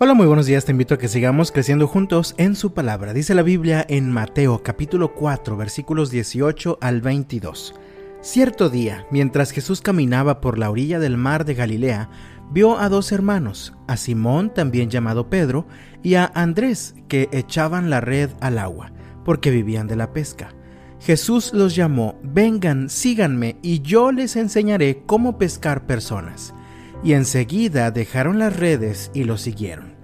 Hola, muy buenos días, te invito a que sigamos creciendo juntos en su palabra. Dice la Biblia en Mateo capítulo 4 versículos 18 al 22. Cierto día, mientras Jesús caminaba por la orilla del mar de Galilea, vio a dos hermanos, a Simón, también llamado Pedro, y a Andrés, que echaban la red al agua, porque vivían de la pesca. Jesús los llamó, vengan, síganme, y yo les enseñaré cómo pescar personas y enseguida dejaron las redes y lo siguieron.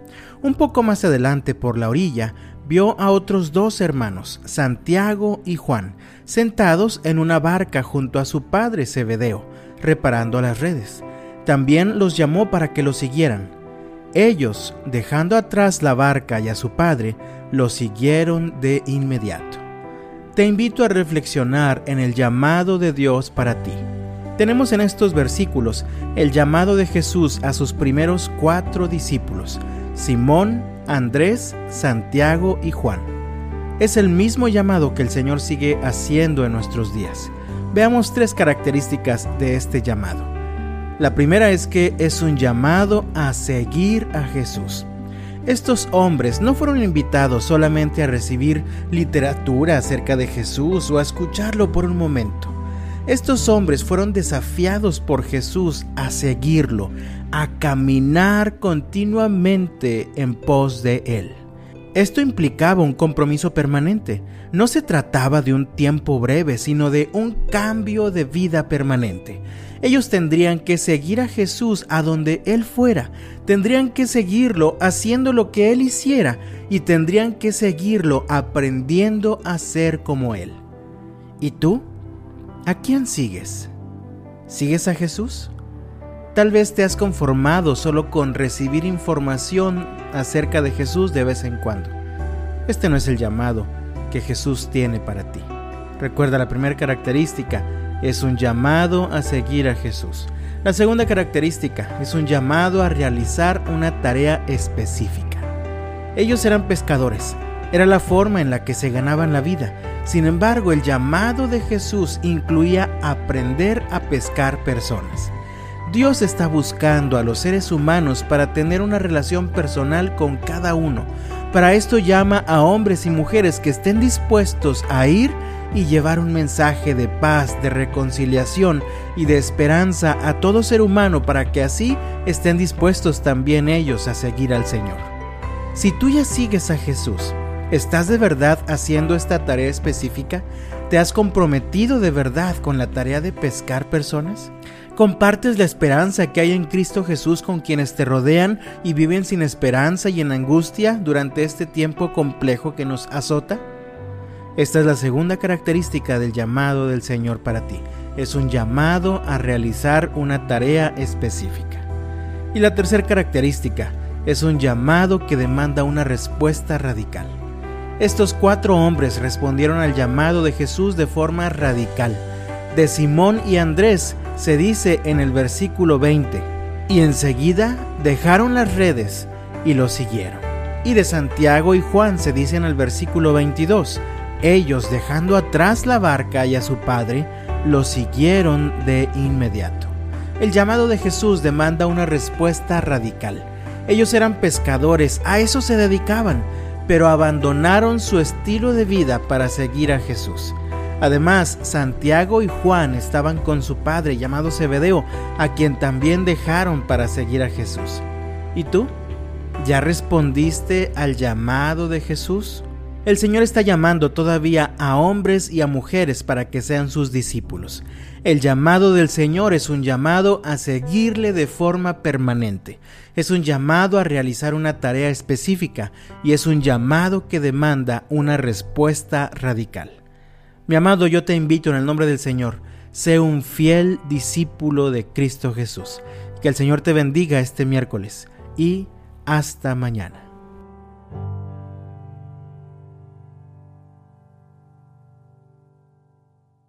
Un poco más adelante por la orilla vio a otros dos hermanos, Santiago y Juan, sentados en una barca junto a su padre Zebedeo, reparando las redes. También los llamó para que lo siguieran. Ellos, dejando atrás la barca y a su padre, lo siguieron de inmediato. Te invito a reflexionar en el llamado de Dios para ti. Tenemos en estos versículos el llamado de Jesús a sus primeros cuatro discípulos, Simón, Andrés, Santiago y Juan. Es el mismo llamado que el Señor sigue haciendo en nuestros días. Veamos tres características de este llamado. La primera es que es un llamado a seguir a Jesús. Estos hombres no fueron invitados solamente a recibir literatura acerca de Jesús o a escucharlo por un momento. Estos hombres fueron desafiados por Jesús a seguirlo, a caminar continuamente en pos de Él. Esto implicaba un compromiso permanente. No se trataba de un tiempo breve, sino de un cambio de vida permanente. Ellos tendrían que seguir a Jesús a donde Él fuera, tendrían que seguirlo haciendo lo que Él hiciera y tendrían que seguirlo aprendiendo a ser como Él. ¿Y tú? ¿A quién sigues? ¿Sigues a Jesús? Tal vez te has conformado solo con recibir información acerca de Jesús de vez en cuando. Este no es el llamado que Jesús tiene para ti. Recuerda la primera característica, es un llamado a seguir a Jesús. La segunda característica es un llamado a realizar una tarea específica. Ellos eran pescadores, era la forma en la que se ganaban la vida sin embargo, el llamado de Jesús incluía aprender a pescar personas. Dios está buscando a los seres humanos para tener una relación personal con cada uno. Para esto llama a hombres y mujeres que estén dispuestos a ir y llevar un mensaje de paz, de reconciliación y de esperanza a todo ser humano para que así estén dispuestos también ellos a seguir al Señor. Si tú ya sigues a Jesús, ¿Estás de verdad haciendo esta tarea específica? ¿Te has comprometido de verdad con la tarea de pescar personas? ¿Compartes la esperanza que hay en Cristo Jesús con quienes te rodean y viven sin esperanza y en angustia durante este tiempo complejo que nos azota? Esta es la segunda característica del llamado del Señor para ti. Es un llamado a realizar una tarea específica. Y la tercera característica es un llamado que demanda una respuesta radical. Estos cuatro hombres respondieron al llamado de Jesús de forma radical. De Simón y Andrés se dice en el versículo 20, y enseguida dejaron las redes y lo siguieron. Y de Santiago y Juan se dice en el versículo 22, ellos dejando atrás la barca y a su padre, lo siguieron de inmediato. El llamado de Jesús demanda una respuesta radical. Ellos eran pescadores, a eso se dedicaban pero abandonaron su estilo de vida para seguir a Jesús. Además, Santiago y Juan estaban con su padre llamado Zebedeo, a quien también dejaron para seguir a Jesús. ¿Y tú? ¿Ya respondiste al llamado de Jesús? El Señor está llamando todavía a hombres y a mujeres para que sean sus discípulos. El llamado del Señor es un llamado a seguirle de forma permanente. Es un llamado a realizar una tarea específica y es un llamado que demanda una respuesta radical. Mi amado, yo te invito en el nombre del Señor, sé un fiel discípulo de Cristo Jesús. Que el Señor te bendiga este miércoles y hasta mañana.